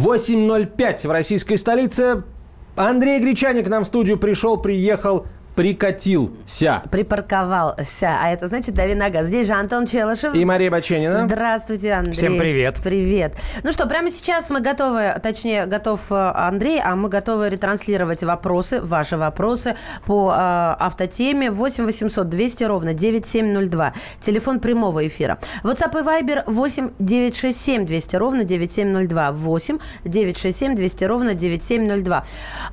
8.05 в российской столице. Андрей Гречаник к нам в студию пришел, приехал прикатился. Припарковался. А это значит дави на газ. Здесь же Антон Челышев. И Мария Баченина. Здравствуйте, Андрей. Всем привет. Привет. Ну что, прямо сейчас мы готовы, точнее, готов э, Андрей, а мы готовы ретранслировать вопросы, ваши вопросы по э, автотеме 8 800 200 ровно 9702. Телефон прямого эфира. WhatsApp и Viber 8 967 200 ровно 9702. 8 967 200 ровно 9702.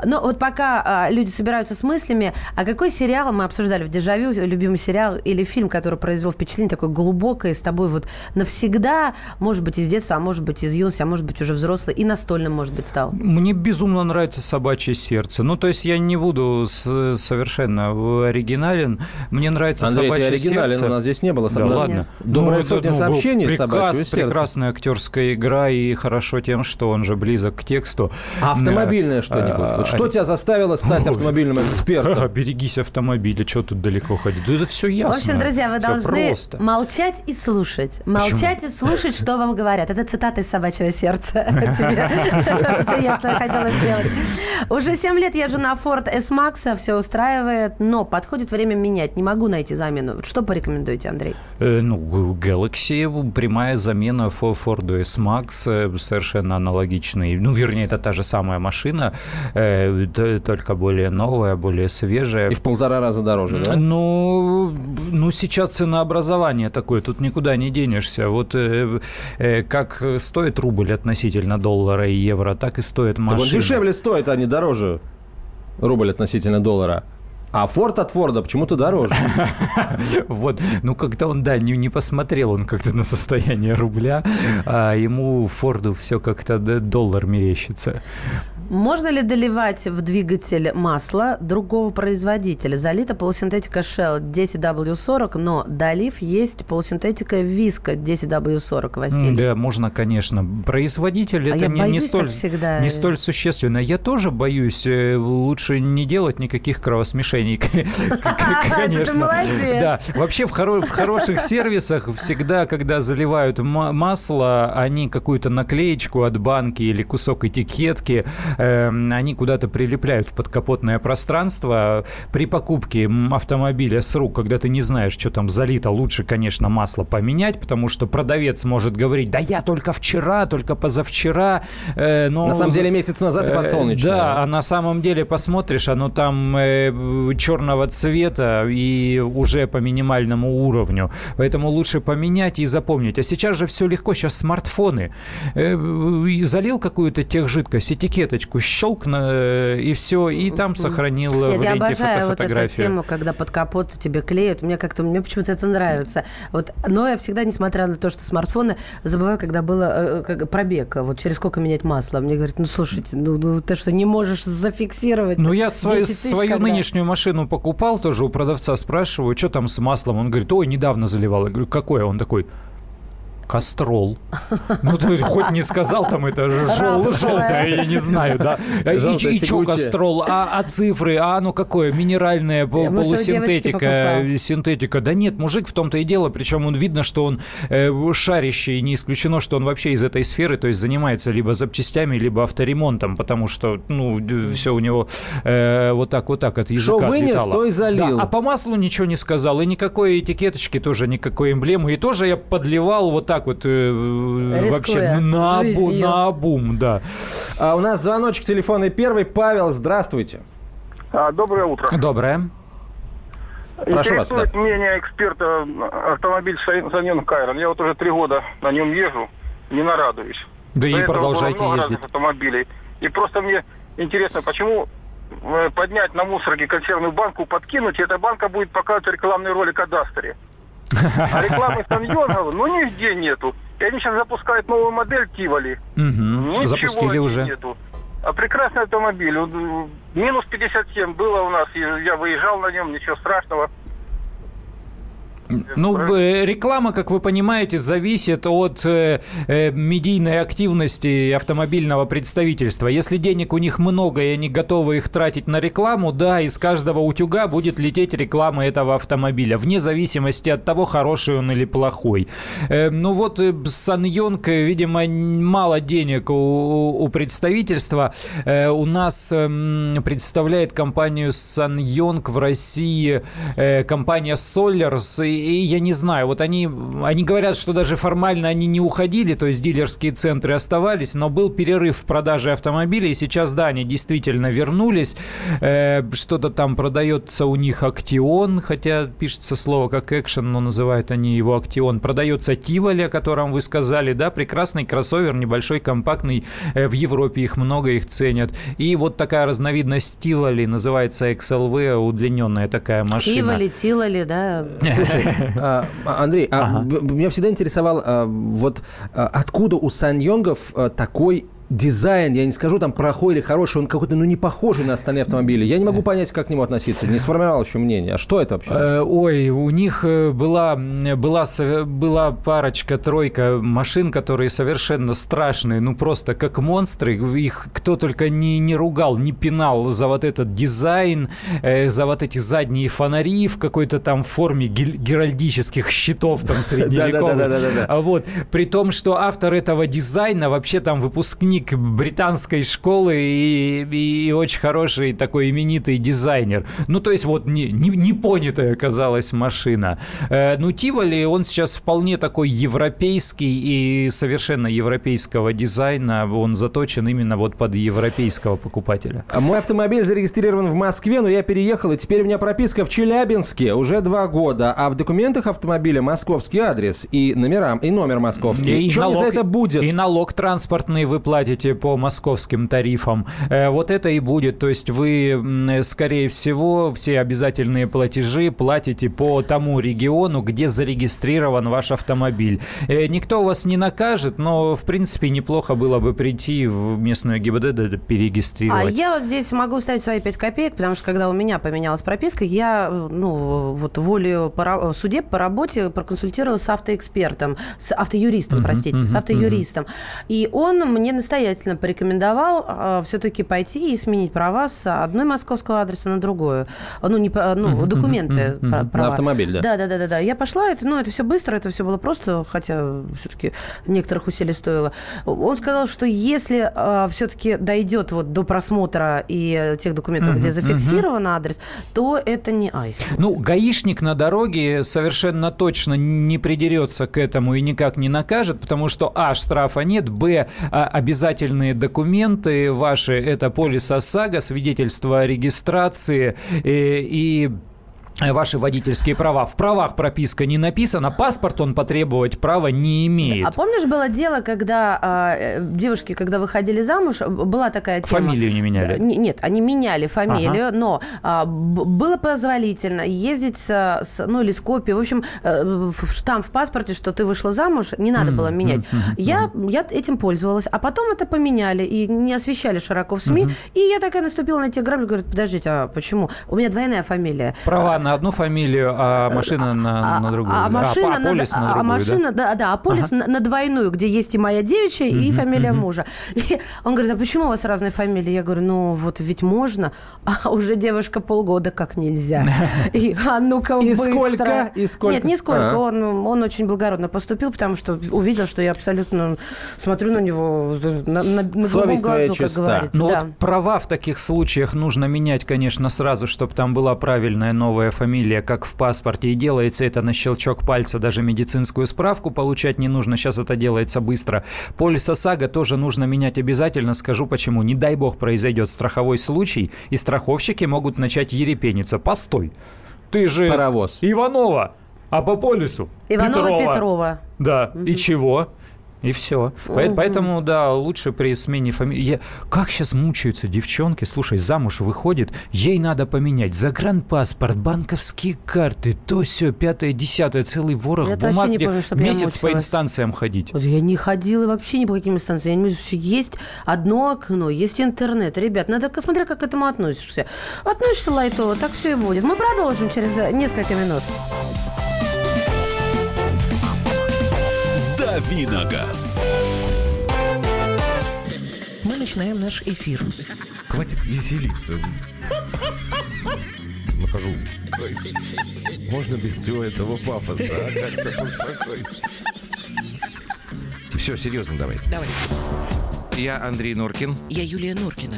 Но вот пока э, люди собираются с мыслями, а как какой сериал мы обсуждали в «Дежавю», любимый сериал или фильм, который произвел впечатление такое глубокое с тобой вот навсегда, может быть, из детства, а может быть, из юности, а может быть, уже взрослый, и настольным, может быть, стал? Мне безумно нравится «Собачье сердце». Ну, то есть я не буду совершенно оригинален. Мне нравится Андрей, «Собачье ты оригинален, сердце». у нас здесь не было. Да, ладно. Добрая ну, сотня ну, сообщений приказ, «Собачьего сердца». Прекрасная актерская игра и хорошо тем, что он же близок к тексту. А автомобильное что-нибудь? А, вот что тебя заставило стать автомобильным экспертом? Берегись автомобиля, что тут далеко ходить? Это все ясно. В общем, друзья, вы должны просто. молчать и слушать. Молчать Почему? и слушать, что вам говорят. Это цитата из «Собачьего сердца». Тебе приятно хотелось сделать. Уже 7 лет езжу на Ford S-Max, все устраивает, но подходит время менять. Не могу найти замену. Что порекомендуете, Андрей? Э, ну, Galaxy, прямая замена Ford S-Max, э, совершенно аналогичный. Ну, вернее, это та же самая машина, э, только более новая, более свежая. И в полтора раза дороже, да? Ну, ну сейчас ценообразование такое, тут никуда не денешься. Вот э, э, как стоит рубль относительно доллара и евро, так и стоит машина. Так он дешевле стоит, а не дороже рубль относительно доллара. А Форд от Форда почему-то дороже. Вот, ну как-то он, да, не, не посмотрел он как-то на состояние рубля, а ему Форду все как-то доллар мерещится. Можно ли доливать в двигатель масло другого производителя? Залита полусинтетика Shell 10W40, но долив есть полусинтетика Виска 10W40, Василий. Да, можно, конечно. Производитель а это не, не, столь, всегда. не столь существенно. Я тоже боюсь. Э, лучше не делать никаких кровосмешений. Конечно. Да. Вообще в хороших сервисах всегда, когда заливают масло, они какую-то наклеечку от банки или кусок этикетки они куда-то прилепляют в подкапотное пространство. При покупке автомобиля с рук, когда ты не знаешь, что там залито, лучше, конечно, масло поменять, потому что продавец может говорить, да я только вчера, только позавчера. Э, но... На самом деле месяц назад и подсолнечное. Э, да, а на самом деле посмотришь, оно там э, черного цвета и уже по минимальному уровню. Поэтому лучше поменять и запомнить. А сейчас же все легко, сейчас смартфоны. Залил какую-то техжидкость, этикеточку, кнопочку щелк и все, и там сохранил Нет, в я обожаю вот эту тему, когда под капот тебе клеют. Мне как-то, мне почему-то это нравится. Вот, но я всегда, несмотря на то, что смартфоны, забываю, когда было э, как, пробег, вот через сколько менять масло. Мне говорят, ну, слушайте, ну, ну ты что, не можешь зафиксировать? Ну, я свою, свою когда... нынешнюю машину покупал тоже у продавца, спрашиваю, что там с маслом? Он говорит, ой, недавно заливал. Я говорю, какое? Он такой, Кастрол. Ну, ты хоть не сказал там это жел, желтое, я не знаю, да. И, и что кастрол? А, а цифры? А ну какое? Минеральная полусинтетика, синтетика. Да нет, мужик в том-то и дело. Причем он видно, что он э, шарящий. Не исключено, что он вообще из этой сферы, то есть занимается либо запчастями, либо авторемонтом, потому что, ну, все у него э, вот так, вот так от языка Что вынес, то и залил. Да, а по маслу ничего не сказал. И никакой этикеточки тоже, никакой эмблемы. И тоже я подливал вот так так вот э, вообще на, обу, на обум, да. А у нас звоночек телефонный первый. Павел, здравствуйте. А, доброе утро. Доброе. Прошу вас, да. мнение эксперта автомобиль Саньон Кайрон. Я вот уже три года на нем езжу, не нарадуюсь. Да и продолжайте много ездить. автомобилей. И просто мне интересно, почему э, поднять на мусорке консервную банку, подкинуть, и эта банка будет показывать рекламный ролик о Дастере. А рекламы Саньонова, ну, нигде нету. И они сейчас запускают новую модель Тиволи. Угу. Запустили уже. Нету. А прекрасный автомобиль. Минус 57 было у нас. Я выезжал на нем, ничего страшного. Ну, реклама, как вы понимаете, зависит от э, э, медийной активности автомобильного представительства. Если денег у них много, и они готовы их тратить на рекламу, да, из каждого утюга будет лететь реклама этого автомобиля, вне зависимости от того, хороший он или плохой. Э, ну вот, э, Сан Йонг, видимо, мало денег у, у представительства. Э, у нас э, представляет компанию Сан Йонг в России э, компания Solars, и я не знаю, вот они, они говорят, что даже формально они не уходили, то есть дилерские центры оставались, но был перерыв в продаже автомобилей, и сейчас, да, они действительно вернулись. Э, что-то там продается у них Актион, хотя пишется слово как экшен, но называют они его Актион. Продается Тиволи, о котором вы сказали, да, прекрасный кроссовер, небольшой, компактный, э, в Европе их много, их ценят. И вот такая разновидность Тиволи называется XLV, удлиненная такая машина. Тиволи, Тилоли, да. Слушай, А, Андрей, а меня всегда интересовал, а, вот откуда у Сан Йонгов такой дизайн, я не скажу там плохой или хороший, он какой-то, ну, не похожий на остальные автомобили. Я не могу понять, как к нему относиться. Не сформировал еще мнение. А что это вообще? Э, ой, у них э, была, была, была парочка, тройка машин, которые совершенно страшные, ну, просто как монстры. Их кто только не, не ругал, не пинал за вот этот дизайн, э, за вот эти задние фонари в какой-то там форме геральдических щитов там средневековых. А вот, при том, что автор этого дизайна вообще там выпускник выпускник британской школы и, и очень хороший такой именитый дизайнер. Ну, то есть вот не, не, не понятая оказалась машина. Э, ну, Тиволи, он сейчас вполне такой европейский и совершенно европейского дизайна. Он заточен именно вот под европейского покупателя. А мой автомобиль зарегистрирован в Москве, но я переехал, и теперь у меня прописка в Челябинске уже два года, а в документах автомобиля московский адрес и номера, и номер московский. И Что налог, за это будет? И налог транспортный вы платите по московским тарифам, э, вот это и будет. То есть вы, скорее всего, все обязательные платежи платите по тому региону, где зарегистрирован ваш автомобиль. Э, никто вас не накажет, но, в принципе, неплохо было бы прийти в местную ГИБДД перерегистрировать. А я вот здесь могу ставить свои 5 копеек, потому что когда у меня поменялась прописка, я, ну, вот волю по, судеб по работе проконсультировалась с автоэкспертом, с автоюристом, простите, с автоюристом. И он мне настоял настоятельно порекомендовал э, все-таки пойти и сменить права с одной московского адреса на другую. Ну, не, ну документы. Права. На автомобиль, да? Да, да, да, да, да. Я пошла, это, ну, это все быстро, это все было просто, хотя все-таки некоторых усилий стоило. Он сказал, что если э, все-таки дойдет вот до просмотра и тех документов, где зафиксирован адрес, то это не айс. Ну, гаишник на дороге совершенно точно не придерется к этому и никак не накажет, потому что, а, штрафа нет, б, а, обязательно обязательные документы ваши – это полис ОСАГО, свидетельство о регистрации э, и ваши водительские права. В правах прописка не написана, паспорт он потребовать права не имеет. А помнишь, было дело, когда э, девушки, когда выходили замуж, была такая тема... Фамилию не меняли? Э, нет, они меняли фамилию, ага. но э, было позволительно ездить с, с, ну или с копией, в общем, э, штамп в паспорте, что ты вышла замуж, не надо было менять. Я, я этим пользовалась, а потом это поменяли и не освещали широко в СМИ, и я такая наступила на те грабли, говорю, подождите, а почему? У меня двойная фамилия. Права на одну фамилию, а машина на, а, на другую. А, машина, а, а полис на, на другую, а машина, да? да, да, а полис ага. на, на двойную, где есть и моя девичья, и фамилия мужа. И он говорит, а почему у вас разные фамилии? Я говорю, ну вот ведь можно, а уже девушка полгода как нельзя. И, а ну-ка и быстро. Сколько? И сколько? Нет, нисколько. А. Он, он очень благородно поступил, потому что увидел, что я абсолютно смотрю на него на, на, на Совесть глазу, как говорится. Ну да. вот права в таких случаях нужно менять, конечно, сразу, чтобы там была правильная новая фамилия как в паспорте, и делается это на щелчок пальца, даже медицинскую справку получать не нужно, сейчас это делается быстро. Полис ОСАГО тоже нужно менять обязательно, скажу почему. Не дай бог произойдет страховой случай, и страховщики могут начать ерепениться. Постой, ты же Паровоз. Иванова, а по полису Иванова Петрова. Петрова. Да, угу. и чего? И все. Угу. Поэтому, да, лучше при смене фамилии. Как сейчас мучаются девчонки? Слушай, замуж выходит, ей надо поменять загранпаспорт, банковские карты, то все, пятое, десятое, целый ворох я бумаг. Не помню, месяц по инстанциям ходить. Вот я не ходила вообще ни по каким инстанциям. Я не есть одно окно, есть интернет. Ребят, надо смотря как к этому относишься. Относишься лайтово, так все и будет. Мы продолжим через несколько минут. Давиногаз. Мы начинаем наш эфир. Хватит веселиться. Нахожу. Можно без всего этого пафоса, а? Как-то поспокойнее. Все, серьезно давай. Давай. Я Андрей Норкин. Я Юлия Норкина.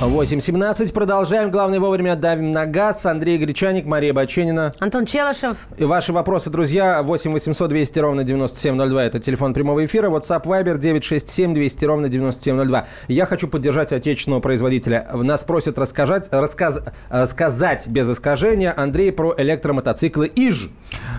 8.17. Продолжаем. Главное вовремя давим на газ. Андрей Гречаник, Мария Баченина. Антон Челышев. И ваши вопросы, друзья. 8 800 200 ровно 9702. Это телефон прямого эфира. WhatsApp Viber 967 200 ровно 9702. Я хочу поддержать отечественного производителя. Нас просят рассказать, рассказ, рассказать без искажения, Андрей, про электромотоциклы ИЖ.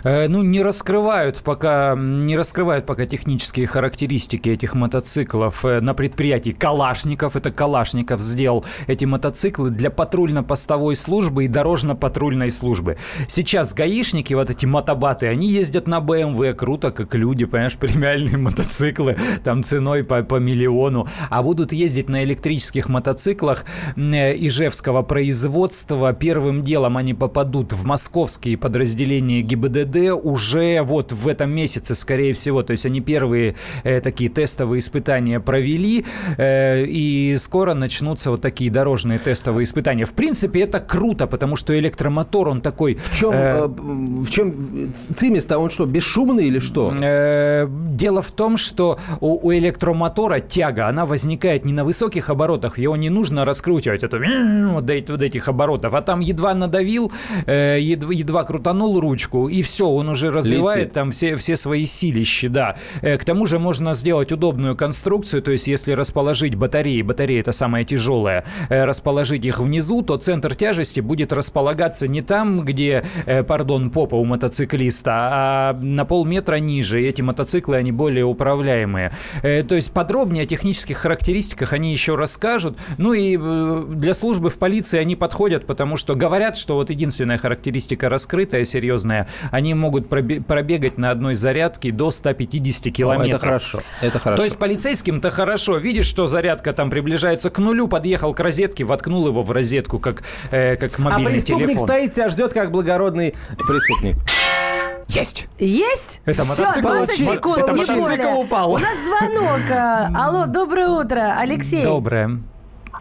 Э, ну, не раскрывают пока, не раскрывают пока технические характеристики этих мотоциклов. Э, на предприятии Калашников, это Калашников сделал эти мотоциклы для патрульно-постовой службы и дорожно-патрульной службы. Сейчас гаишники, вот эти мотобаты, они ездят на BMW, круто, как люди, понимаешь, премиальные мотоциклы, там ценой по, по миллиону, а будут ездить на электрических мотоциклах э, ижевского производства. Первым делом они попадут в московские подразделения ГИБДД уже вот в этом месяце, скорее всего. То есть они первые э, такие тестовые испытания провели, э, и скоро начнутся вот такие такие дорожные тестовые испытания. В принципе, это круто, потому что электромотор, он такой... В чем, э, в чем цимис-то? Он что, бесшумный или что? Э, дело в том, что у, у электромотора тяга, она возникает не на высоких оборотах, его не нужно раскручивать, это вот до, этих оборотов, а там едва надавил, э, едва, едва крутанул ручку, и все, он уже развивает Летит. там все, все свои силищи, да. Э, к тому же можно сделать удобную конструкцию, то есть если расположить батареи, батарея это самая тяжелая, Э, расположить их внизу, то центр тяжести будет располагаться не там, где, э, пардон, попа у мотоциклиста, а на полметра ниже. И эти мотоциклы, они более управляемые. Э, то есть подробнее о технических характеристиках они еще расскажут. Ну и для службы в полиции они подходят, потому что говорят, что вот единственная характеристика раскрытая, серьезная, они могут пробегать на одной зарядке до 150 километров. О, это хорошо. Это хорошо. То есть полицейским-то хорошо. Видишь, что зарядка там приближается к нулю, подъехал к розетке, воткнул его в розетку, как, э, как а мобильный а преступник телефон. стоит, тебя ждет, как благородный преступник. Есть! Есть? Это Все, мотоцикл, 20 секунд, это мотоцикл упал. У нас звонок. Алло, доброе утро, Алексей. Доброе.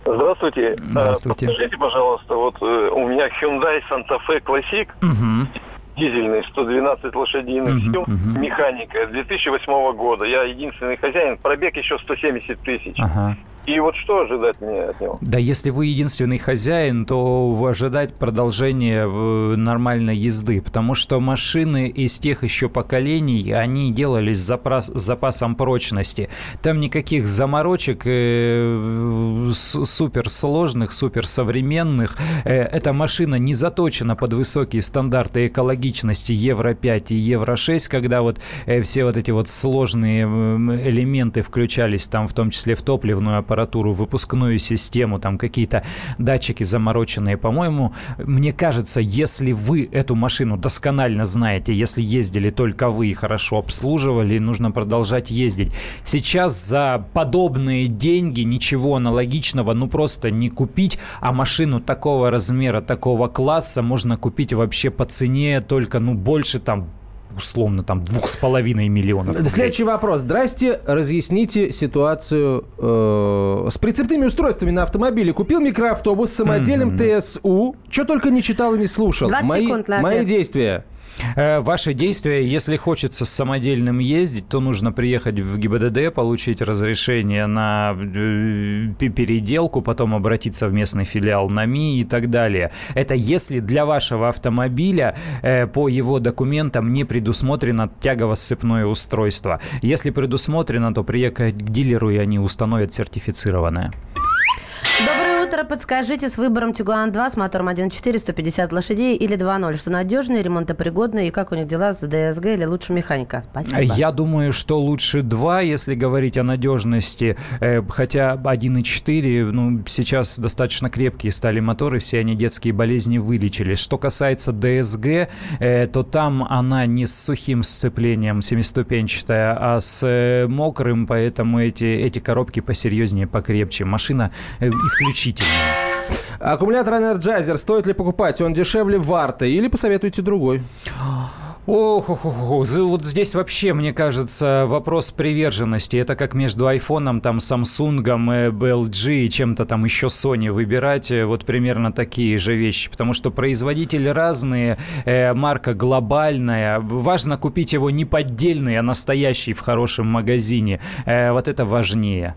Здравствуйте. Здравствуйте. Подскажите, пожалуйста, вот э, у меня Hyundai Santa Fe Classic, угу. дизельный, 112 лошадиных угу, сил, угу. механика, 2008 года. Я единственный хозяин, пробег еще 170 тысяч. Ага. И вот что ожидать мне от него? Да, если вы единственный хозяин, то ожидать продолжения э, нормальной езды, потому что машины из тех еще поколений, они делались с, запас, с запасом прочности. Там никаких заморочек э, суперсложных, суперсовременных. Э, эта машина не заточена под высокие стандарты экологичности Евро-5 и Евро-6, когда вот э, все вот эти вот сложные элементы включались там, в том числе в топливную аппаратуру, аппаратуру, выпускную систему, там какие-то датчики замороченные. По-моему, мне кажется, если вы эту машину досконально знаете, если ездили только вы и хорошо обслуживали, нужно продолжать ездить. Сейчас за подобные деньги ничего аналогичного ну просто не купить, а машину такого размера, такого класса можно купить вообще по цене только ну больше там условно там двух с половиной миллионов. Рублей. Следующий вопрос. Здрасте, разъясните ситуацию э, с прицепными устройствами на автомобиле. Купил микроавтобус с самодельным mm-hmm. ТСУ. Что только не читал и не слушал. Мои, секунд, мои действия. Э, ваши действия, если хочется с самодельным ездить, то нужно приехать в ГИБДД, получить разрешение на э, переделку, потом обратиться в местный филиал НАМИ и так далее. Это если для вашего автомобиля э, по его документам не предусмотрено тягово-сцепное устройство. Если предусмотрено, то приехать к дилеру, и они установят сертифицированное. Утро. Подскажите, с выбором Тигуан 2 с мотором 1.4, 150 лошадей или 2.0, что надежные, ремонтопригодные, и как у них дела с ДСГ или лучше механика? Спасибо. Я думаю, что лучше 2, если говорить о надежности, э, хотя 1.4, ну, сейчас достаточно крепкие стали моторы, все они детские болезни вылечились. Что касается ДСГ, э, то там она не с сухим сцеплением семиступенчатая, а с э, мокрым, поэтому эти, эти коробки посерьезнее, покрепче. Машина исключительная. Аккумулятор Energizer стоит ли покупать? Он дешевле варты или посоветуйте другой? Ох, ох, ох, вот здесь вообще, мне кажется, вопрос приверженности. Это как между айфоном, там, Samsung, LG и чем-то там еще Sony выбирать. Э, вот примерно такие же вещи. Потому что производители разные, э, марка глобальная. Важно купить его не поддельный, а настоящий в хорошем магазине. Э, вот это важнее.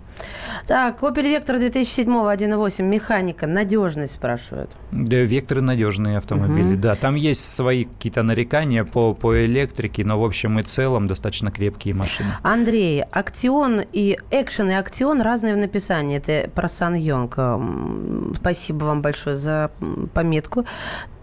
Так, Opel Vectra 2007 1.8, механика, надежность спрашивают. Да, Векторы надежные автомобили, угу. да. Там есть свои какие-то нарекания по по электрике, но в общем и целом достаточно крепкие машины. Андрей, Актион и Экшен и Актион разные в написании. Это про Сан Йонг. Спасибо вам большое за пометку.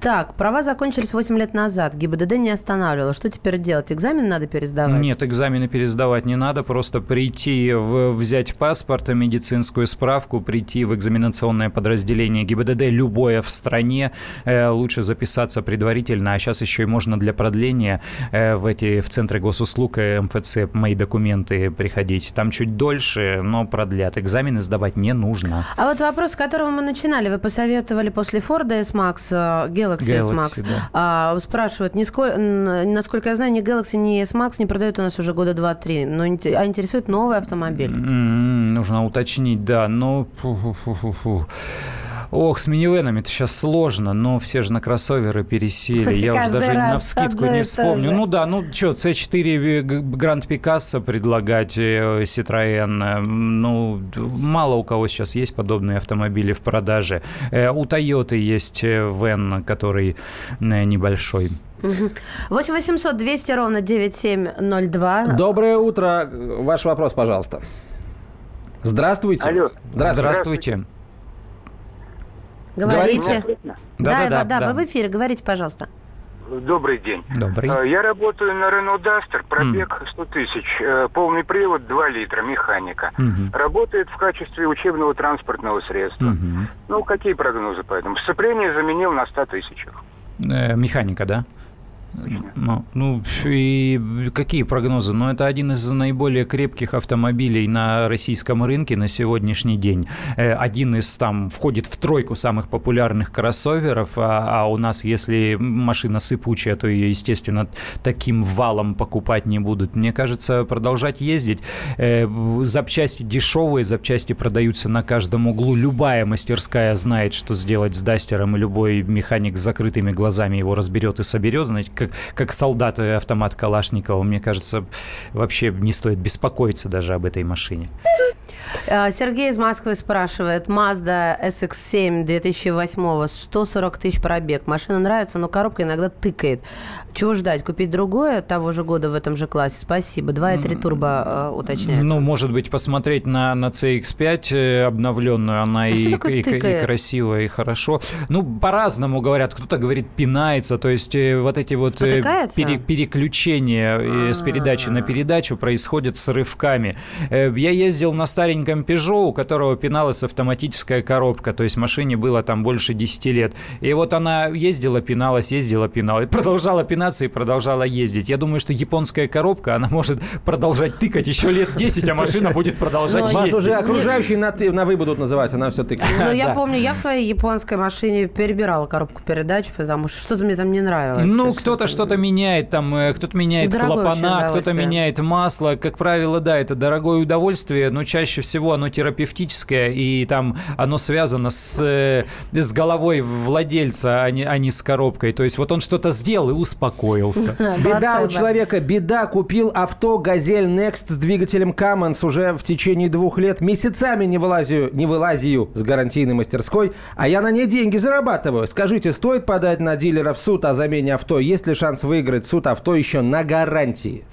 Так, права закончились 8 лет назад. ГИБДД не останавливало. Что теперь делать? Экзамен надо пересдавать? Нет, экзамены пересдавать не надо. Просто прийти, в, взять паспорт, медицинскую справку, прийти в экзаменационное подразделение ГИБДД, любое в стране. Э, лучше записаться предварительно. А сейчас еще и можно для продления э, в эти в центры госуслуг э, МФЦ мои документы приходить. Там чуть дольше, но продлят. Экзамены сдавать не нужно. А вот вопрос, с которого мы начинали. Вы посоветовали после Форда S-Max Galaxy, Galaxy S-Max. Да. А, спрашивают, нисколько, насколько я знаю, ни Galaxy, ни S-Max не продают у нас уже года 2-3. Но а интересует новый автомобиль. Mm-hmm, нужно уточнить, да. Но... Фу-фу-фу-фу. Ох, с минивенами это сейчас сложно, но все же на кроссоверы пересели. Я уже даже на вскидку не вспомню. Ну да, ну что, C4 Grand Picasso предлагать э, Citroën. Э, ну, мало у кого сейчас есть подобные автомобили в продаже. Э, у Toyota есть Вен, который небольшой. 8 800 200 ровно 9702. Доброе утро. Ваш вопрос, пожалуйста. Здравствуйте. Алло. Здравствуйте. Здравствуйте. Говорите. Да, да, да, да, да, вы в эфире, говорите, пожалуйста. Добрый день. Добрый. Э, я работаю на Renault Duster, пробег mm. 100 тысяч, э, полный привод 2 литра, механика. Mm-hmm. Работает в качестве учебного транспортного средства. Mm-hmm. Ну, какие прогнозы по этому? Сцепление заменил на 100 тысячах. Э, механика, да? Ну, ну, и какие прогнозы? Ну, это один из наиболее крепких автомобилей на российском рынке на сегодняшний день. Э, один из там входит в тройку самых популярных кроссоверов, а, а у нас, если машина сыпучая, то ее, естественно, таким валом покупать не будут. Мне кажется, продолжать ездить. Э, запчасти дешевые, запчасти продаются на каждом углу. Любая мастерская знает, что сделать с Дастером, и любой механик с закрытыми глазами его разберет и соберет. Значит, как, как солдат автомат Калашникова. Мне кажется, вообще не стоит беспокоиться даже об этой машине. А, Сергей из Москвы спрашивает. Mazda SX7 2008, 140 тысяч пробег. Машина нравится, но коробка иногда тыкает. Чего ждать? Купить другое того же года в этом же классе? Спасибо. 2.3 турбо э, уточняет. Ну, может быть, посмотреть на, на CX-5 э, обновленную. Она а и, и, и, и красивая, и хорошо. Ну, по-разному говорят. Кто-то говорит, пинается. То есть э, вот эти вот пере, переключения А-а-а. с передачи на передачу происходят с рывками. Я ездил на стареньком Peugeot, у которого пиналась автоматическая коробка. То есть машине было там больше 10 лет. И вот она ездила, пиналась, ездила, пиналась. Продолжала пинаться комбинации продолжала ездить. Я думаю, что японская коробка, она может продолжать тыкать еще лет 10, а машина будет продолжать ездить. уже окружающие на, на вы будут называть, она все тыкает. Ну, я помню, я в своей японской машине перебирала коробку передач, потому что что-то мне там не нравилось. Ну, кто-то что-то меняет, там, э, кто-то меняет клапана, кто-то меняет масло. Как правило, да, это дорогое удовольствие, но чаще всего оно терапевтическое, и там оно связано с, э, с головой владельца, а не, а не с коробкой. То есть вот он что-то сделал и успокоился. Беда у человека, беда. Купил авто «Газель Next» с двигателем Cummins уже в течение двух лет. Месяцами не вылазию, не вылазию с гарантийной мастерской, а я на ней деньги зарабатываю. Скажите, стоит подать на дилера в суд о замене авто? Есть ли шанс выиграть суд авто еще на гарантии?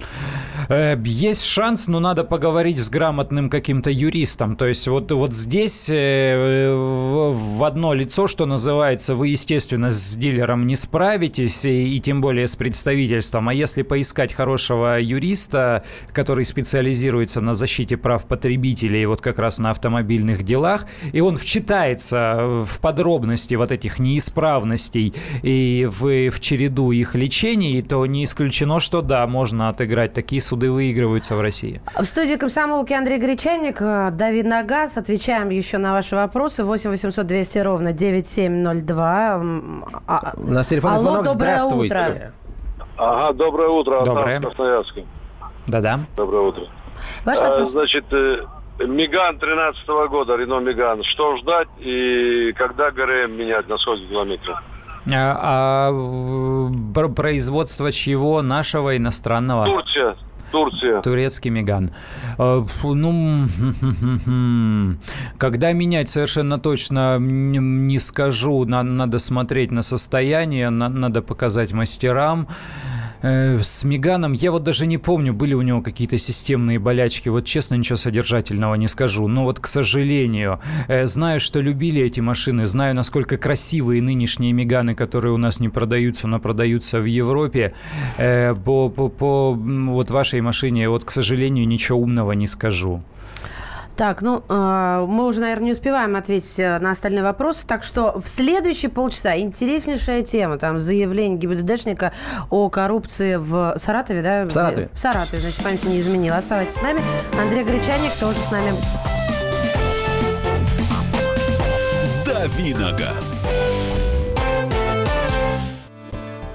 Э, есть шанс, но надо поговорить с грамотным каким-то юристом. То есть вот, вот здесь э, в одно лицо, что называется, вы, естественно, с дилером не справитесь, и, и тем более с представительством. А если поискать хорошего юриста, который специализируется на защите прав потребителей, вот как раз на автомобильных делах, и он вчитается в подробности вот этих неисправностей и в, в череду их лечений, то не исключено, что да, можно отыграть. Такие суды выигрываются в России. В студии комсомолки Андрей Гречаник, э, Давид Нагас. Отвечаем еще на ваши вопросы. 8 800 200 ровно 9702. А, У нас телефонный Алло, звонок. Доброе Здравствуйте. Утро. Ага, доброе утро. Доброе. Красноярске. Да-да. Доброе утро. Ваш а, значит, э, Меган 13 -го года, Рено Меган. Что ждать и когда ГРМ менять на сколько километров? А, а производство чего? Нашего иностранного? Турция. Турция. Турецкий Меган. А, ну, когда менять совершенно точно не скажу. Надо смотреть на состояние, надо показать мастерам. Э, с Меганом, я вот даже не помню, были у него какие-то системные болячки. Вот честно, ничего содержательного не скажу. Но вот, к сожалению, э, знаю, что любили эти машины, знаю, насколько красивые нынешние Меганы, которые у нас не продаются, но продаются в Европе. Э, по, по, по вот вашей машине, вот, к сожалению, ничего умного не скажу. Так, ну, э, мы уже, наверное, не успеваем ответить э, на остальные вопросы, так что в следующие полчаса интереснейшая тема, там, заявление ГИБДДшника о коррупции в Саратове, да? В Саратове. В Саратове, значит, память не изменила. Оставайтесь с нами. Андрей Гречаник тоже с нами. Давиногаз.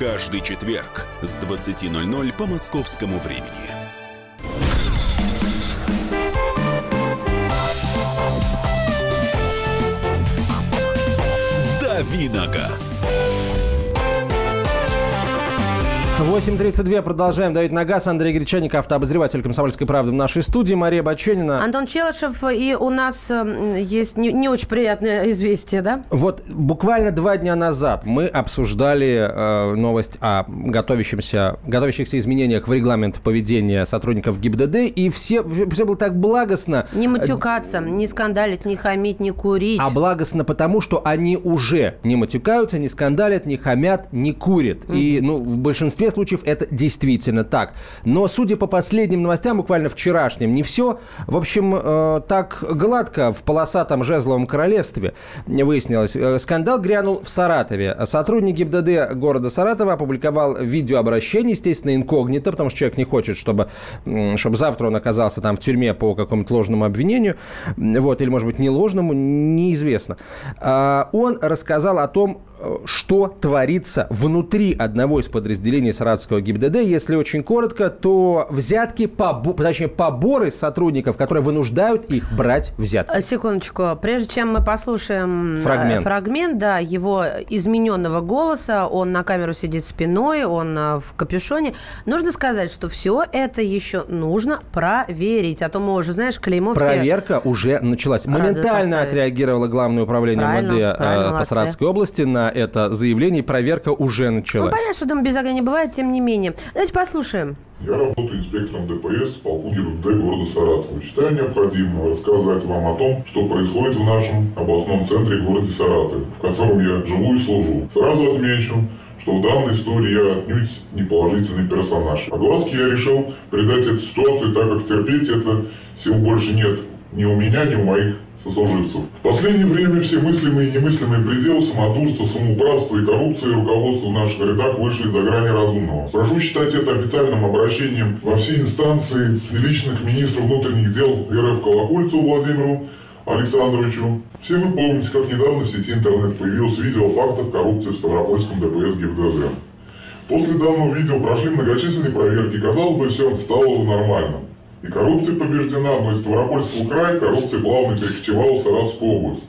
каждый четверг с 20.00 по московскому времени. Давиногаз. 8.32. Продолжаем давить на газ. Андрей Гречаник, автообозреватель «Комсомольской правды» в нашей студии. Мария Баченина. Антон Челышев. И у нас эм, есть не, не очень приятное известие, да? Вот буквально два дня назад мы обсуждали э, новость о готовящемся, готовящихся изменениях в регламент поведения сотрудников ГИБДД. И все, все было так благостно. Не матюкаться, не скандалить, не хамить, не курить. А благостно потому, что они уже не матюкаются, не скандалят, не хамят, не курят. Mm. И ну, в большинстве случаев это действительно так. Но, судя по последним новостям, буквально вчерашним, не все, в общем, э, так гладко в полосатом жезловом королевстве выяснилось. Э, скандал грянул в Саратове. Сотрудник ГИБДД города Саратова опубликовал видеообращение, естественно, инкогнито, потому что человек не хочет, чтобы, чтобы завтра он оказался там в тюрьме по какому-то ложному обвинению, вот, или, может быть, не ложному, неизвестно. А, он рассказал о том, что творится внутри одного из подразделений Саратовского ГИБДД. Если очень коротко, то взятки, побо, точнее, поборы сотрудников, которые вынуждают их брать взятки. Э, секундочку. Прежде чем мы послушаем э, фрагмент, фрагмент да, его измененного голоса, он на камеру сидит спиной, он э, в капюшоне, нужно сказать, что все это еще нужно проверить. А то мы уже, знаешь, клеймо Проверка все... уже началась. Моментально отреагировало Главное управление правильно, МВД правильно, по Саратовской области на это заявление, и проверка уже началась. Ну, понятно, что там без огня не бывает, тем не менее. Давайте послушаем. Я работаю инспектором ДПС полку ГИБДД города Саратова. Считаю необходимым рассказать вам о том, что происходит в нашем областном центре города Саратов, в котором я живу и служу. Сразу отмечу, что в данной истории я отнюдь не положительный персонаж. Огласки я решил придать этой ситуации, так как терпеть это сил больше нет ни у меня, ни у моих сослуживцев. В последнее время все мыслимые и немыслимые пределы самодурства, самоуправства и коррупции руководства в наших рядах вышли за грани разумного. Прошу считать это официальным обращением во все инстанции личных министров внутренних дел РФ Колокольцеву Владимиру Александровичу. Все вы помните, как недавно в сети интернет появилось видео о фактах коррупции в Ставропольском ДПС ГИБДД. После данного видео прошли многочисленные проверки, казалось бы, все стало нормально. И коррупция побеждена, но из Ставропольского края коррупция плавно перекочевала в Саратовскую область.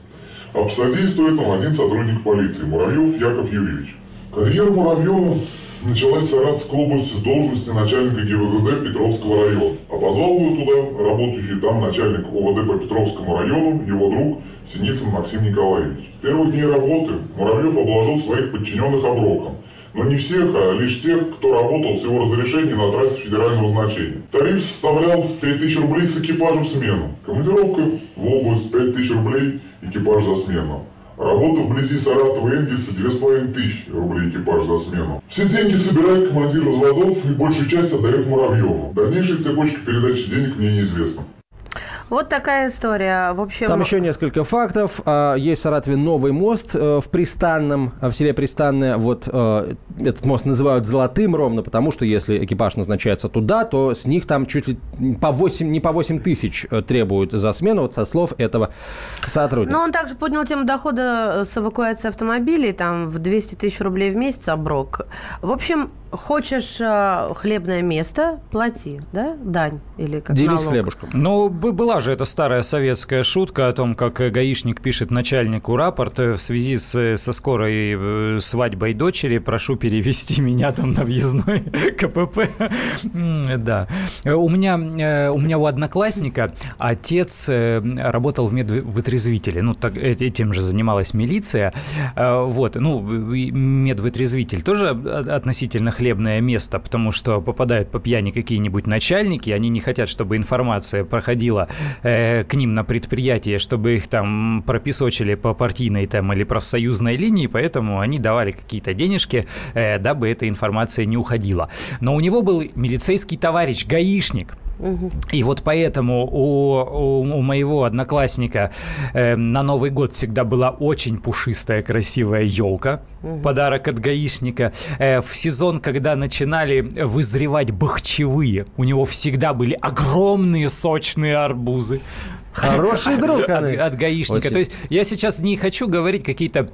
А посодействует нам один сотрудник полиции, Муравьев Яков Юрьевич. Карьера Муравьева началась в Саратовской области с должности начальника ГИБДД Петровского района. А позвал его туда работающий там начальник ОВД по Петровскому району, его друг Синицын Максим Николаевич. В первые дни работы Муравьев обложил своих подчиненных оброком. Но не всех, а лишь тех, кто работал с его разрешения на трассе федерального значения. Тариф составлял 5000 рублей с экипажем в смену. Командировка в область 5000 рублей экипаж за смену. Работа вблизи Саратова и Энгельса 2500 рублей экипаж за смену. Все деньги собирает командир разводов и большую часть отдает Муравьеву. Дальнейшая цепочка передачи денег мне неизвестна. Вот такая история. В общем... Там еще несколько фактов. А, есть в Саратове новый мост э, в Пристанном, в селе Пристанное. Вот э, этот мост называют золотым ровно, потому что если экипаж назначается туда, то с них там чуть ли по 8, не по 8 тысяч э, требуют за смену, вот со слов этого сотрудника. Но он также поднял тему дохода с эвакуации автомобилей, там в 200 тысяч рублей в месяц оброк. В общем, хочешь э, хлебное место, плати, да, дань или как Делись налог. хлебушком. Ну, была же эта старая советская шутка о том, как гаишник пишет начальнику рапорт в связи с, со скорой э, свадьбой дочери, прошу перевести меня там на въездной КПП. Да. У меня, э, у меня у одноклассника отец э, работал в медвытрезвителе. Ну, так, этим же занималась милиция. Вот, ну, медвытрезвитель тоже относительно хлебное место, потому что попадают по пьяни какие-нибудь начальники, они не хотят, чтобы информация проходила э, к ним на предприятие, чтобы их там прописочили по партийной там или профсоюзной линии, поэтому они давали какие-то денежки, э, дабы эта информация не уходила. Но у него был милицейский товарищ, гаишник, и вот поэтому у, у, у моего одноклассника э, на Новый год всегда была очень пушистая, красивая елка. Угу. Подарок от гаишника. Э, в сезон, когда начинали вызревать бахчевые, у него всегда были огромные сочные арбузы. Хороший друг, от, от гаишника. Очень. То есть я сейчас не хочу говорить какие-то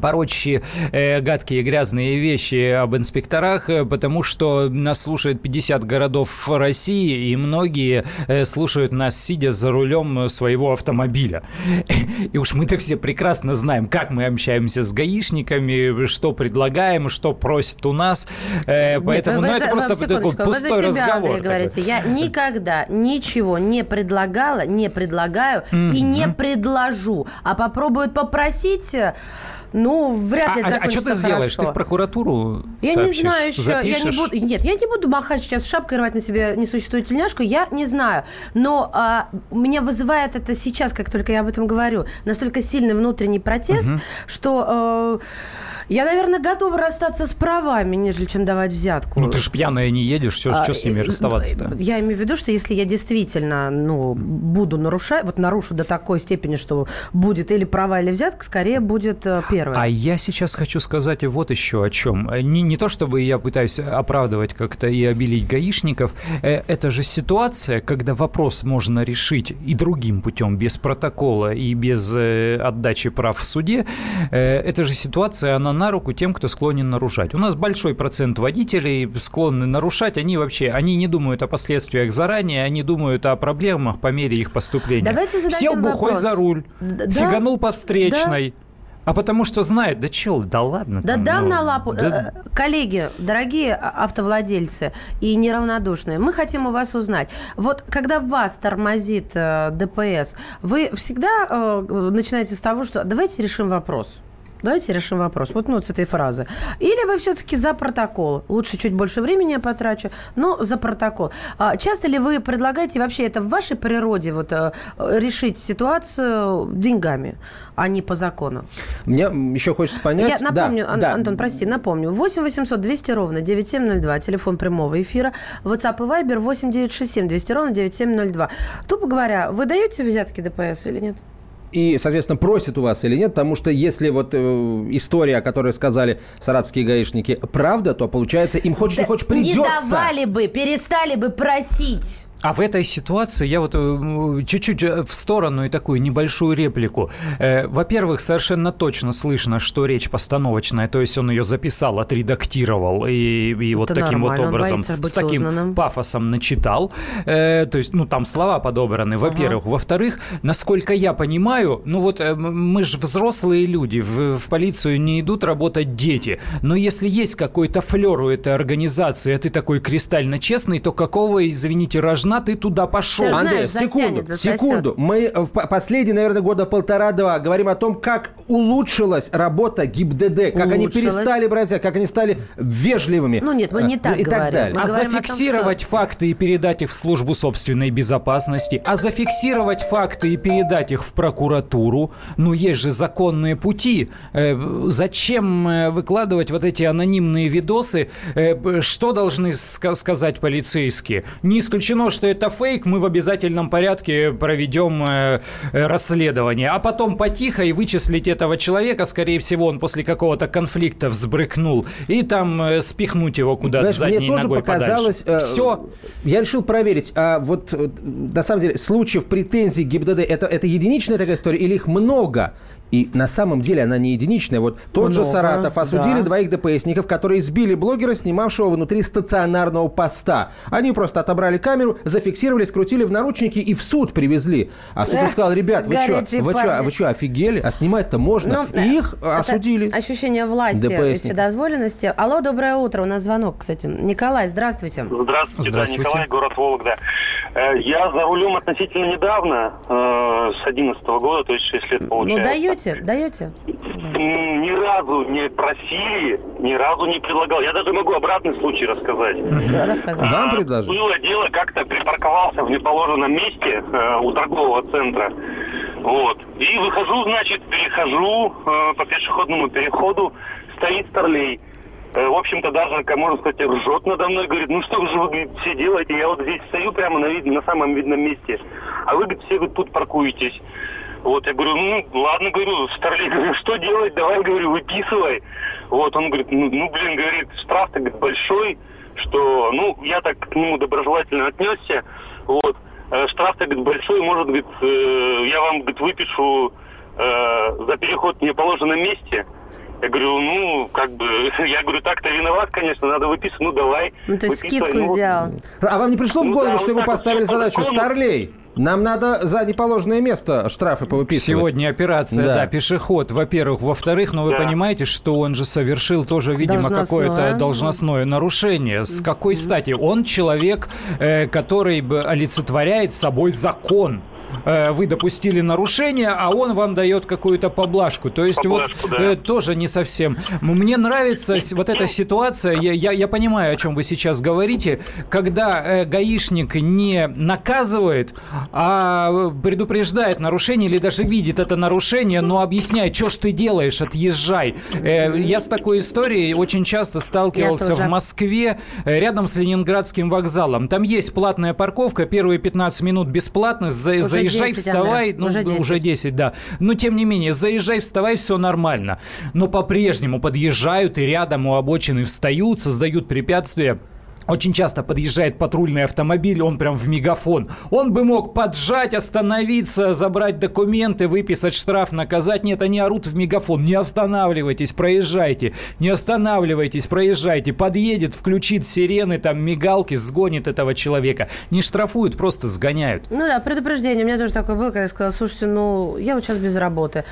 порочащие э, гадкие грязные вещи об инспекторах, э, потому что нас слушает 50 городов России, и многие э, слушают нас, сидя за рулем своего автомобиля. И уж мы-то все прекрасно знаем, как мы общаемся с гаишниками, что предлагаем, что просят у нас. Э, поэтому, Нет, ну, это просто такой пустой вы себя, разговор. Андрей, говорите, я никогда ничего не предлагала, не предлагаю mm-hmm. и не предложу, а попробуют попросить ну, вряд ли а, это а, а что ты сделаешь? Ты в прокуратуру Я сообщишь? не знаю еще. Запишешь? Я не буду, нет, я не буду махать сейчас шапкой, рвать на себе несуществующую тельняшку. Я не знаю. Но а, меня вызывает это сейчас, как только я об этом говорю, настолько сильный внутренний протест, угу. что... Э, я, наверное, готова расстаться с правами, нежели чем давать взятку. Ну, ты же пьяная не едешь, все, а, что с ними расставаться-то? Я имею в виду, что если я действительно ну, буду нарушать, вот нарушу до такой степени, что будет или права, или взятка, скорее будет э, первое. А я сейчас хочу сказать вот еще о чем. Не, не то, чтобы я пытаюсь оправдывать как-то и обелить гаишников. Э, это же ситуация, когда вопрос можно решить и другим путем, без протокола и без э, отдачи прав в суде. Это же ситуация, она на руку тем, кто склонен нарушать. У нас большой процент водителей склонны нарушать, они вообще, они не думают о последствиях заранее, они думают о проблемах по мере их поступления. Давайте Сел бухой вопрос. за руль, да? фиганул по встречной. Да? А потому что знает, да чел, да ладно. Да там, дам ну, на лапу. Да... Э, коллеги, дорогие автовладельцы и неравнодушные, мы хотим у вас узнать. Вот когда вас тормозит э, ДПС, вы всегда э, начинаете с того, что давайте решим вопрос. Давайте решим вопрос. Вот, ну, вот с этой фразы. Или вы все-таки за протокол? Лучше чуть больше времени я потрачу, но за протокол. А часто ли вы предлагаете, вообще это в вашей природе, вот, э, решить ситуацию деньгами, а не по закону? Мне еще хочется понять... Я напомню, да, Ан- да. Антон, прости, напомню. 8 800 200 ровно 9702, телефон прямого эфира. WhatsApp и Viber 8 967 200 ровно 9702. Тупо говоря, вы даете взятки ДПС или нет? И, соответственно, просит у вас или нет, потому что если вот э, история, о которой сказали саратские гаишники, правда, то получается им хочешь да не хочешь придется. Не давали бы, перестали бы просить. А в этой ситуации я вот э, чуть-чуть э, в сторону и такую небольшую реплику. Э, во-первых, совершенно точно слышно, что речь постановочная, то есть он ее записал, отредактировал и, и вот таким вот образом, с таким узнанным. пафосом начитал. То есть, ну, там слова подобраны, во-первых. Ага. Во-вторых, насколько я понимаю, ну вот мы же взрослые люди, в, в полицию не идут работать дети. Но если есть какой-то флер у этой организации, а ты такой кристально честный, то какого, извините, рожна ты туда пошел? Андрей, секунду, секунду. Мы в последние, наверное, года полтора-два говорим о том, как улучшилась работа ГИБДД, как они перестали брать, как они стали вежливыми. Ну нет, мы не так и говорим. Так далее. а зафиксировать том, что... факты и передать их в службу собственной безопасности, а зафиксировать факты и передать их в прокуратуру, ну есть же законные пути. Э, зачем э, выкладывать вот эти анонимные видосы? Э, что должны сказать полицейские? Не исключено, что это фейк, мы в обязательном порядке проведем э, э, расследование. А потом потихо и вычислить этого человека, скорее всего, он после какого-то конфликта взбрыкнул, и там э, спихнуть его куда-то задней мне ногой тоже показалось, подальше. Все. Я решил проверить, а вот на самом деле случаев претензий ГИБДД это, это единичная такая история или их много? И на самом деле она не единичная. Вот тот Много, же Саратов осудили да. двоих ДПСников, которые сбили блогера, снимавшего внутри стационарного поста. Они просто отобрали камеру, зафиксировали, скрутили в наручники и в суд привезли. А суд Эх, сказал, ребят, вы что, вы что, вы что, офигели? А снимать-то можно. Ну, и их осудили. Ощущение власти ДПСник. и вседозволенности. Алло, доброе утро. У нас звонок, кстати. Николай, здравствуйте. Здравствуйте, здравствуйте. Да, Николай, город Вологда. Э, я за рулем относительно недавно, э, с 11 года, то есть 6 лет получается. Ну, даете, даете? Ни разу не просили, ни разу не предлагал. Я даже могу обратный случай рассказать. Рассказывай. Вам предложил? Было дело, как-то припарковался в неположенном месте э, у торгового центра. Вот. И выхожу, значит, перехожу по пешеходному переходу, стоит старлей. Э, в общем-то, даже, можно сказать, ржет надо мной, говорит, ну что же вы говорит, все делаете, я вот здесь стою прямо на, вид, на самом видном месте, а вы, говорит, все говорит, тут паркуетесь. Вот, я говорю, ну, ладно, говорю, Старлей, говорю, что делать, давай, говорю, выписывай. Вот, он говорит, ну, ну блин, говорит, штраф-то, большой, что, ну, я так к нему доброжелательно отнесся, вот, э, штраф-то, говорит, большой, может, говорит, э, я вам, говорит, выпишу э, за переход в неположенном месте, я говорю, ну, как бы, я говорю, так-то виноват, конечно, надо выписывать, ну, давай. Ну, то есть скидку ну, взял. А вам не пришло в ну голову, ну, да, что вот ему поставили задачу? Старлей, нам надо за неположенное место штрафы повыписывать. Сегодня операция, да, да пешеход, во-первых. Во-вторых, но ну, вы да. понимаете, что он же совершил тоже, видимо, какое-то должностное нарушение. С какой стати? Он человек, э, который олицетворяет собой закон. Э, вы допустили нарушение, а он вам дает какую-то поблажку. То есть поблажку, вот да. э, тоже не совсем. Мне нравится вот эта ситуация, я, я, я понимаю, о чем вы сейчас говорите, когда э, гаишник не наказывает, а предупреждает нарушение или даже видит это нарушение, но объясняет, что ж ты делаешь, отъезжай. Э, я с такой историей очень часто сталкивался в Москве э, рядом с Ленинградским вокзалом. Там есть платная парковка, первые 15 минут бесплатно, за, заезжай, 10, вставай, Андре. ну, уже 10. уже 10, да. Но, тем не менее, заезжай, вставай, все нормально. Но по-прежнему подъезжают и рядом у обочины встают, создают препятствия. Очень часто подъезжает патрульный автомобиль, он прям в мегафон. Он бы мог поджать, остановиться, забрать документы, выписать штраф, наказать. Нет, они орут в мегафон. Не останавливайтесь, проезжайте. Не останавливайтесь, проезжайте. Подъедет, включит сирены, там мигалки, сгонит этого человека. Не штрафуют, просто сгоняют. Ну да, предупреждение. У меня тоже такое было, когда я сказала, слушайте, ну, я вот сейчас без работы.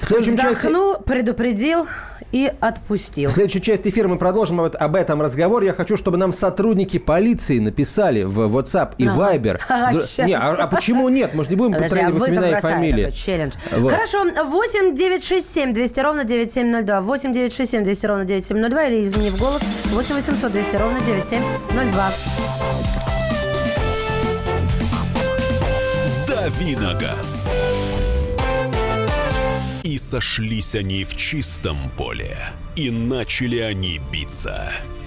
В следующем Вздохнул, части... предупредил и отпустил. В следующей части эфира мы продолжим об этом разговор. Я хочу, чтобы нам сотрудники полиции написали в WhatsApp и ага. Viber. А, не, а, а почему нет? Мы же не будем Подожди, а имена и фамилии. Челлендж. Вот. Хорошо. 8 9 6 7 200 ровно 9702. 8 9 6 7 200 ровно 9702 или изменив голос 8 800 200 ровно 9702. Давиногаз. И сошлись они в чистом поле, и начали они биться.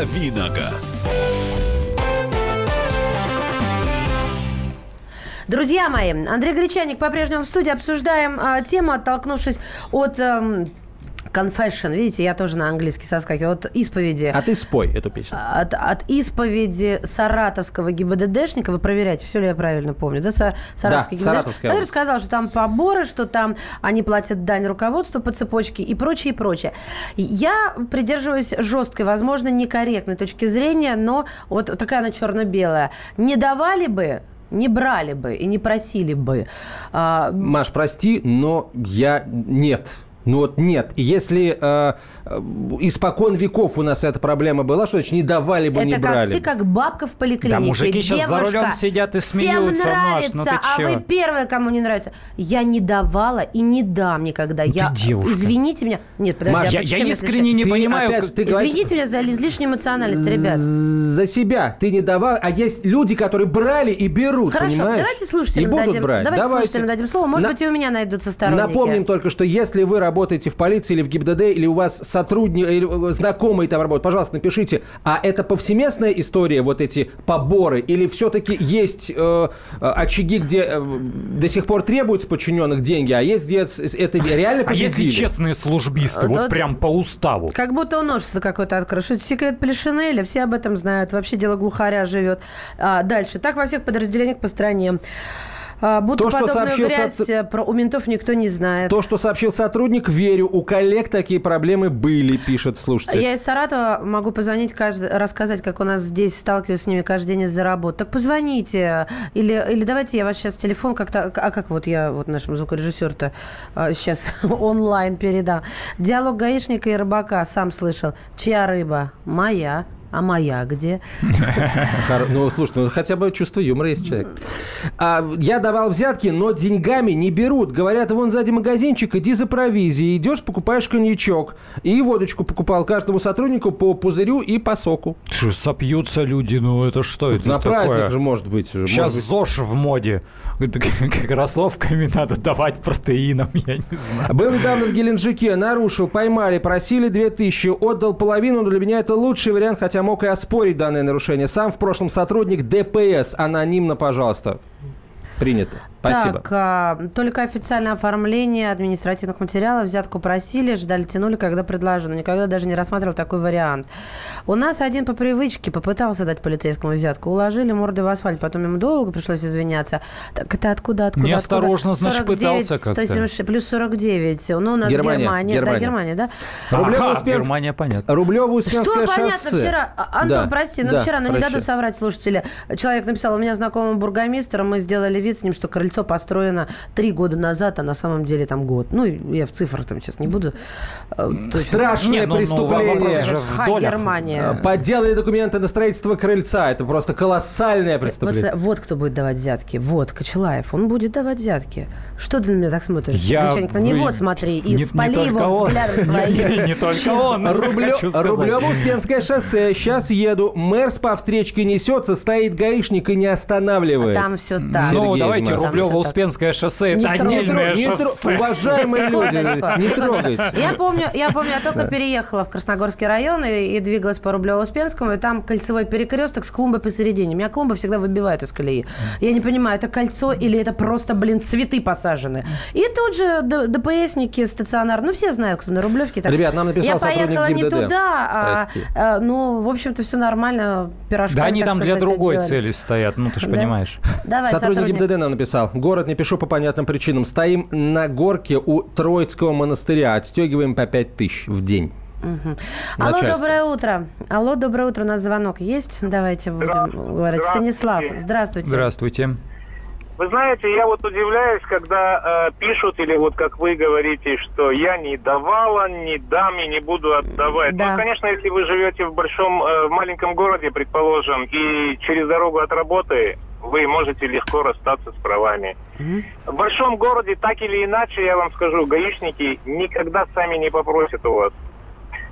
Давиногаз. Друзья мои, Андрей Гречаник по-прежнему в студии. Обсуждаем э, тему, оттолкнувшись от... Э, Confession, видите, я тоже на английский соскакиваю. От исповеди. А ты спой эту песню. От, от исповеди саратовского ГИБДДшника, вы проверяете, все ли я правильно помню, да? Саратовский да, ГИБДДшник, который сказал, что там поборы, что там они платят дань руководству по цепочке и прочее, и прочее. Я придерживаюсь жесткой, возможно, некорректной точки зрения, но вот такая она черно-белая. Не давали бы не брали бы и не просили бы. А, Маш, прости, но я нет. Ну вот нет. И если э, э, испокон веков у нас эта проблема была, что значит не давали бы, это не как, брали. ты как бабка в поликлинике. Да, мужики Девушка, сейчас за рулем сидят и смеются. Всем нравится, Маш, ну а чего? вы первая, кому не нравится. Я не давала и не дам никогда. Ну, я, ты девушка. Извините меня. Нет, подожди. Маш, а я, я искренне не ты понимаю. Опять, как... ты Извините говоришь, меня за излишнюю эмоциональность, ребят. За себя ты не давал, а есть люди, которые брали и берут, Хорошо, понимаешь? давайте слушателям и будут дадим. брать. Давайте, давайте слушателям дадим слово. Может На... быть, и у меня найдутся сторонники. Напомним только, что если вы работаете в полиции или в ГИБДД, или у вас сотрудник, или э, знакомые там работают, пожалуйста, напишите, а это повсеместная история, вот эти поборы, или все-таки есть э, очаги, где э, до сих пор требуются подчиненных деньги, а есть где это реально А если честные службисты, вот, вот прям по уставу? Как будто он офис какой-то открыл. Что это секрет Плешинеля, все об этом знают. Вообще дело глухаря живет. А, дальше. Так во всех подразделениях по стране. А, будто то, что сообщил грязь со... про у ментов никто не знает. То, что сообщил сотрудник, верю. У коллег такие проблемы были, пишет слушатель. Я из Саратова могу позвонить, каждый, рассказать, как у нас здесь сталкиваюсь с ними каждый день из-за работы. Так позвоните. Или, или давайте я ваш сейчас телефон как-то... А как вот я вот нашему звукорежиссеру-то сейчас онлайн передам. Диалог гаишника и рыбака сам слышал. Чья рыба? Моя. А моя где? Ну, слушай, ну хотя бы чувство юмора есть человек. А, я давал взятки, но деньгами не берут. Говорят, вон сзади магазинчик, иди за провизией. Идешь, покупаешь коньячок. И водочку покупал каждому сотруднику по пузырю и по соку. Что, сопьются люди? Ну, это что Тут это На такое? праздник же может быть. Сейчас может ЗОЖ в моде. Кроссовками надо давать протеином, я не знаю. Был недавно в Геленджике, нарушил, поймали, просили 2000, отдал половину, но для меня это лучший вариант, хотя мог и оспорить данное нарушение. Сам в прошлом сотрудник ДПС. Анонимно, пожалуйста. Принято. Спасибо. Так, а, только официальное оформление административных материалов. Взятку просили, ждали, тянули, когда предложено. Никогда даже не рассматривал такой вариант. У нас один по привычке попытался дать полицейскому взятку. Уложили морды в асфальт, потом ему долго пришлось извиняться. Так это откуда, откуда, Неосторожно, откуда? значит, пытался как-то. 176, плюс 49. Ну, у нас Германия. Германия. Германия. Да, Германия, да? Рублево Ага, Германия, понятно. Рублево-Успенское Что понятно шоссе. вчера? А, Антон, Да, прости, но да, вчера, ну не дадут соврать слушатели. Человек написал, у меня знакомый бургомистр, мы сделали вид с ним, что крыльцо построено три года назад, а на самом деле там год. Ну, я в цифрах там сейчас не буду. э. Страшное Не, ну, ну, преступление. долях. Германия. Подделали документы на строительство крыльца. Это просто колоссальное Вот, преступление. вот кто будет давать взятки. Вот, Кочелаев. Он будет давать взятки. Что ты на меня так смотришь? Я- Гречаник, на него ну, смотри и не- не спали только его он. взглядом своим. Не только он. Рублево-Успенское шоссе. Сейчас еду. Мэр по встречке несется, стоит гаишник и не останавливает. Там все так. Ну, давайте, Москвы. Рублево-Успенское шоссе, Не это отдельное шоссе. Уважаемые люди, не трогайте. Я помню, я помню, я только переехала в Красногорский район и, и двигалась по Рублево-Успенскому, и там кольцевой перекресток с клумбой посередине. Меня клумбы всегда выбивают из колеи. Я не понимаю, это кольцо или это просто, блин, цветы посажены. И тут же ДПСники стационар, ну все знают, кто на Рублевке. так. Ребят, нам написал Я поехала не ГИБДД. туда, а, а, ну, в общем-то, все нормально. Пирожками, Да они там для другой цели стоят, ну ты же Да? понимаешь. Давай, Сотрудник сотрудник. ГИБДД нам написал. Город не пишу по понятным причинам. Стоим на горке у Троицкого монастыря. Отстегиваем по 5 тысяч в день. Мгм. Алло, доброе утро. Алло, доброе утро. У нас звонок есть? Давайте будем говорить. Станислав, здравствуйте. Здравствуйте. Вы знаете, я вот удивляюсь, когда э, пишут, или вот как вы говорите, что я не давала, не дам и не буду отдавать. Да. Ну, конечно, если вы живете в большом, э, в маленьком городе, предположим, и через дорогу от работы, вы можете легко расстаться с правами. Mm-hmm. В большом городе, так или иначе, я вам скажу, гаишники никогда сами не попросят у вас.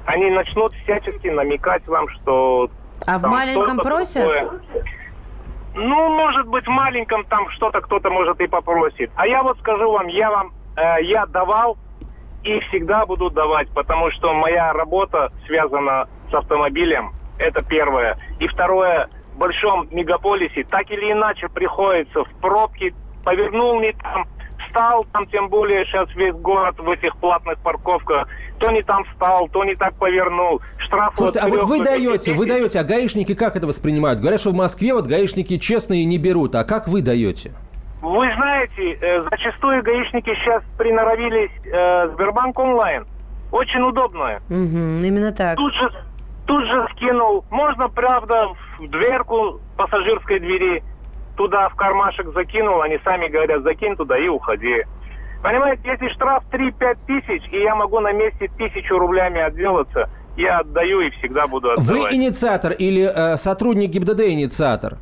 Они начнут всячески намекать вам, что... А в маленьком просят? Такое. Ну, может быть, в маленьком там что-то кто-то может и попросит. А я вот скажу вам, я вам, э, я давал и всегда буду давать, потому что моя работа связана с автомобилем. Это первое. И второе, большом мегаполисе так или иначе приходится в пробке, повернул не там, встал там, тем более сейчас весь город в этих платных парковках, то не там встал, то не так повернул. Штраф Слушайте, а вот вы даете, вы даете, а гаишники как это воспринимают? Говорят, что в Москве вот гаишники честные не берут, а как вы даете? Вы знаете, э, зачастую гаишники сейчас приноровились э, Сбербанк онлайн. Очень удобно. Угу, именно так. Тут же, тут же скинул. Можно, правда, в дверку пассажирской двери туда в кармашек закинул, они сами говорят, закинь туда и уходи. Понимаете, если штраф 3-5 тысяч, и я могу на месте тысячу рублями отделаться, я отдаю и всегда буду отдавать. Вы инициатор или э, сотрудник ГИБДД инициатор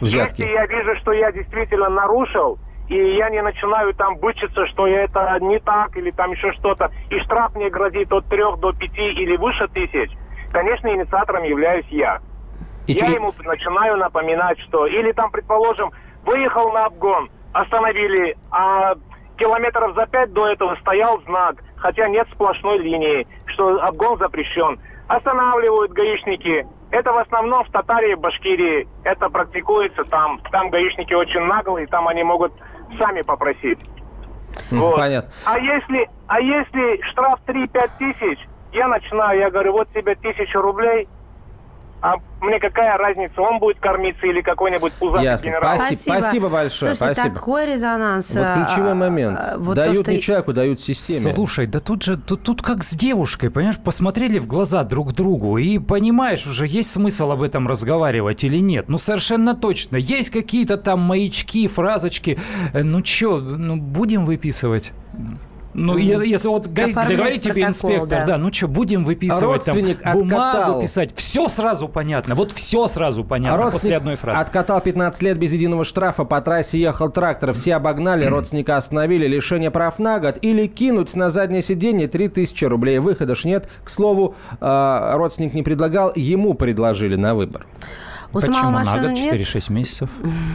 взятки? Если я вижу, что я действительно нарушил, и я не начинаю там бычиться, что это не так или там еще что-то, и штраф мне грозит от 3 до 5 или выше тысяч, конечно, инициатором являюсь я. И я че... ему начинаю напоминать, что... Или там, предположим, выехал на обгон, остановили, а километров за пять до этого стоял знак, хотя нет сплошной линии, что обгон запрещен. Останавливают гаишники. Это в основном в Татарии, Башкирии. Это практикуется там. Там гаишники очень наглые, там они могут сами попросить. Вот. Понятно. А если, а если штраф 3-5 тысяч, я начинаю, я говорю, вот тебе тысяча рублей, а мне какая разница, он будет кормиться или какой-нибудь пузатый Ясно. генерал? Спасибо, спасибо большое. Слушайте, спасибо. такой резонанс. Вот ключевой а, момент. А, вот дают то, что... не человеку, дают системе. Слушай, да тут же, тут, тут как с девушкой, понимаешь, посмотрели в глаза друг другу и понимаешь уже, есть смысл об этом разговаривать или нет. Ну, совершенно точно. Есть какие-то там маячки, фразочки. Э, ну, что, ну, будем выписывать? Ну, если вот говорит тебе инспектор, да. да, ну что, будем выписывать Родственник там, бумагу откатал. писать, все сразу понятно, вот все сразу понятно Родственник после одной фразы. откатал 15 лет без единого штрафа, по трассе ехал трактор, все обогнали, родственника остановили, лишение прав на год, или кинуть на заднее сиденье 3000 рублей, выхода ж нет. К слову, э, родственник не предлагал, ему предложили на выбор. У Почему самого машины на год, нет. 4-6 месяцев?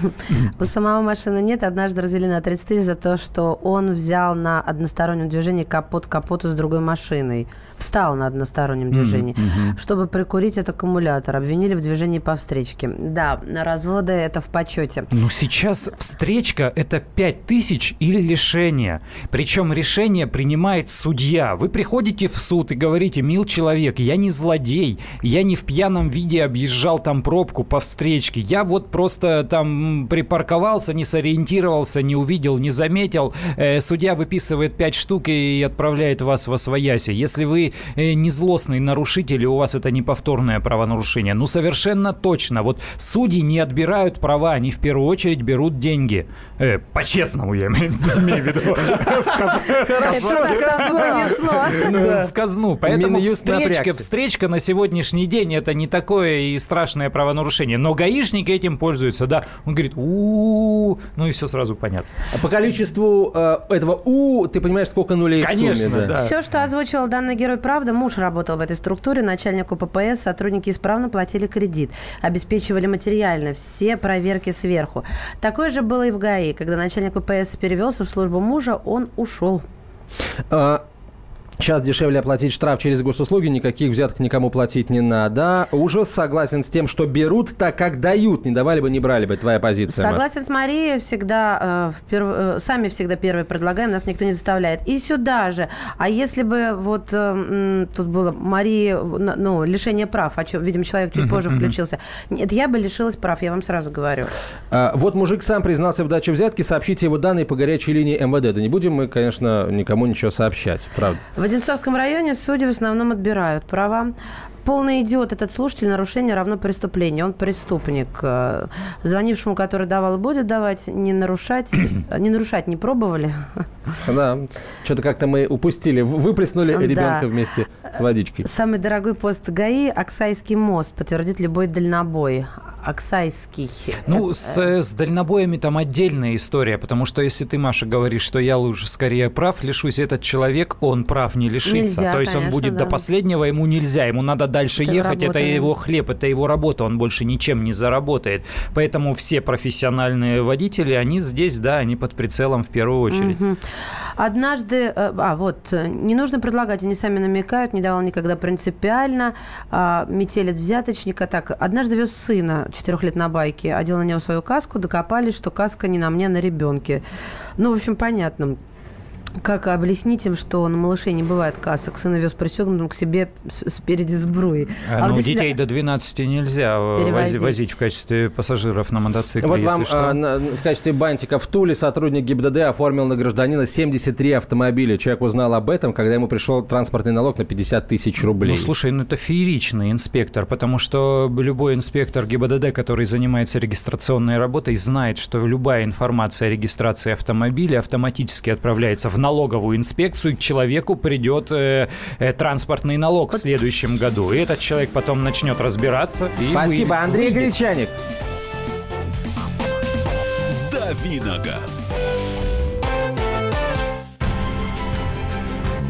У самого машины нет. Однажды развели на 30 тысяч за то, что он взял на одностороннем движении капот капоту с другой машиной. Встал на одностороннем движении, чтобы прикурить этот аккумулятор. Обвинили в движении по встречке. Да, разводы это в почете. Ну, сейчас встречка – это 5 тысяч или лишение. Причем решение принимает судья. Вы приходите в суд и говорите, мил человек, я не злодей, я не в пьяном виде объезжал там пробку, по встречке. Я вот просто там припарковался, не сориентировался, не увидел, не заметил. Э, судья выписывает 5 штук и отправляет вас в освояси. Если вы э, не злостный нарушитель, и у вас это не повторное правонарушение, ну совершенно точно. Вот судьи не отбирают права, они в первую очередь берут деньги. Э, по-честному я имею в виду. В казну. Поэтому встречка, встречка на сегодняшний день это не такое и страшное правонарушение нарушение. Но гаишники этим пользуются, да. Он говорит, у, ну и все сразу понятно. А по количеству э, этого у, ты понимаешь, сколько нулей Конечно, да. Все, что озвучил данный герой, правда. Муж работал в этой структуре, начальнику ППС, сотрудники исправно платили кредит, обеспечивали материально, все проверки сверху. Такое же было и в ГАИ. Когда начальник ППС перевелся в службу мужа, он ушел. А, Сейчас дешевле оплатить штраф через госуслуги, никаких взяток никому платить не надо. Ужас согласен с тем, что берут так, как дают. Не давали бы, не брали бы. Твоя позиция. Согласен Маш. с Марией. Всегда, э, перв... э, сами всегда первые предлагаем, нас никто не заставляет. И сюда же. А если бы вот э, тут было Марии, ну, лишение прав, а что, видимо, человек чуть позже включился. Нет, я бы лишилась прав, я вам сразу говорю. А, вот мужик сам признался в даче взятки, сообщите его данные по горячей линии МВД. Да не будем мы, конечно, никому ничего сообщать, правда. В Одинцовском районе судьи в основном отбирают права. полный идиот этот слушатель, нарушение равно преступление. Он преступник. Э, звонившему, который давал, будет давать, не нарушать, не нарушать не пробовали. Да, что-то как-то мы упустили, выплеснули ребенка вместе с водичкой. Самый дорогой пост ГАИ – Оксайский мост, подтвердит любой дальнобой. Оксайский. Ну, с, с дальнобоями там отдельная история, потому что если ты, Маша, говоришь, что я лучше скорее прав лишусь, этот человек, он прав не лишится. Нельзя, То есть конечно, он будет да. до последнего, ему нельзя, ему надо дальше это ехать, это его хлеб, это его работа, он больше ничем не заработает. Поэтому все профессиональные водители, они здесь, да, они под прицелом в первую очередь. Угу. Однажды, э, а вот, не нужно предлагать, они сами намекают, не давал никогда принципиально, а, метелит взяточника. Так, однажды вез сына четырех лет на байке, одел на него свою каску, докопались, что каска не на мне, а на ребенке. Ну, в общем, понятно. Как объяснить им, что на малышей не бывает касок? Сына вез пристегнутым к себе спереди сбруи. А, а ну, детей до 12 нельзя перевозить. возить в качестве пассажиров на мотоцикле, Вот вам а, на, в качестве бантика в Туле сотрудник ГИБДД оформил на гражданина 73 автомобиля. Человек узнал об этом, когда ему пришел транспортный налог на 50 тысяч рублей. Ну, слушай, ну это фееричный инспектор, потому что любой инспектор ГИБДД, который занимается регистрационной работой, знает, что любая информация о регистрации автомобиля автоматически отправляется в налоговую инспекцию, к человеку придет э, э, транспортный налог в следующем году. И этот человек потом начнет разбираться. И Спасибо, выйдет. Андрей. Гречаник. Давиногаз.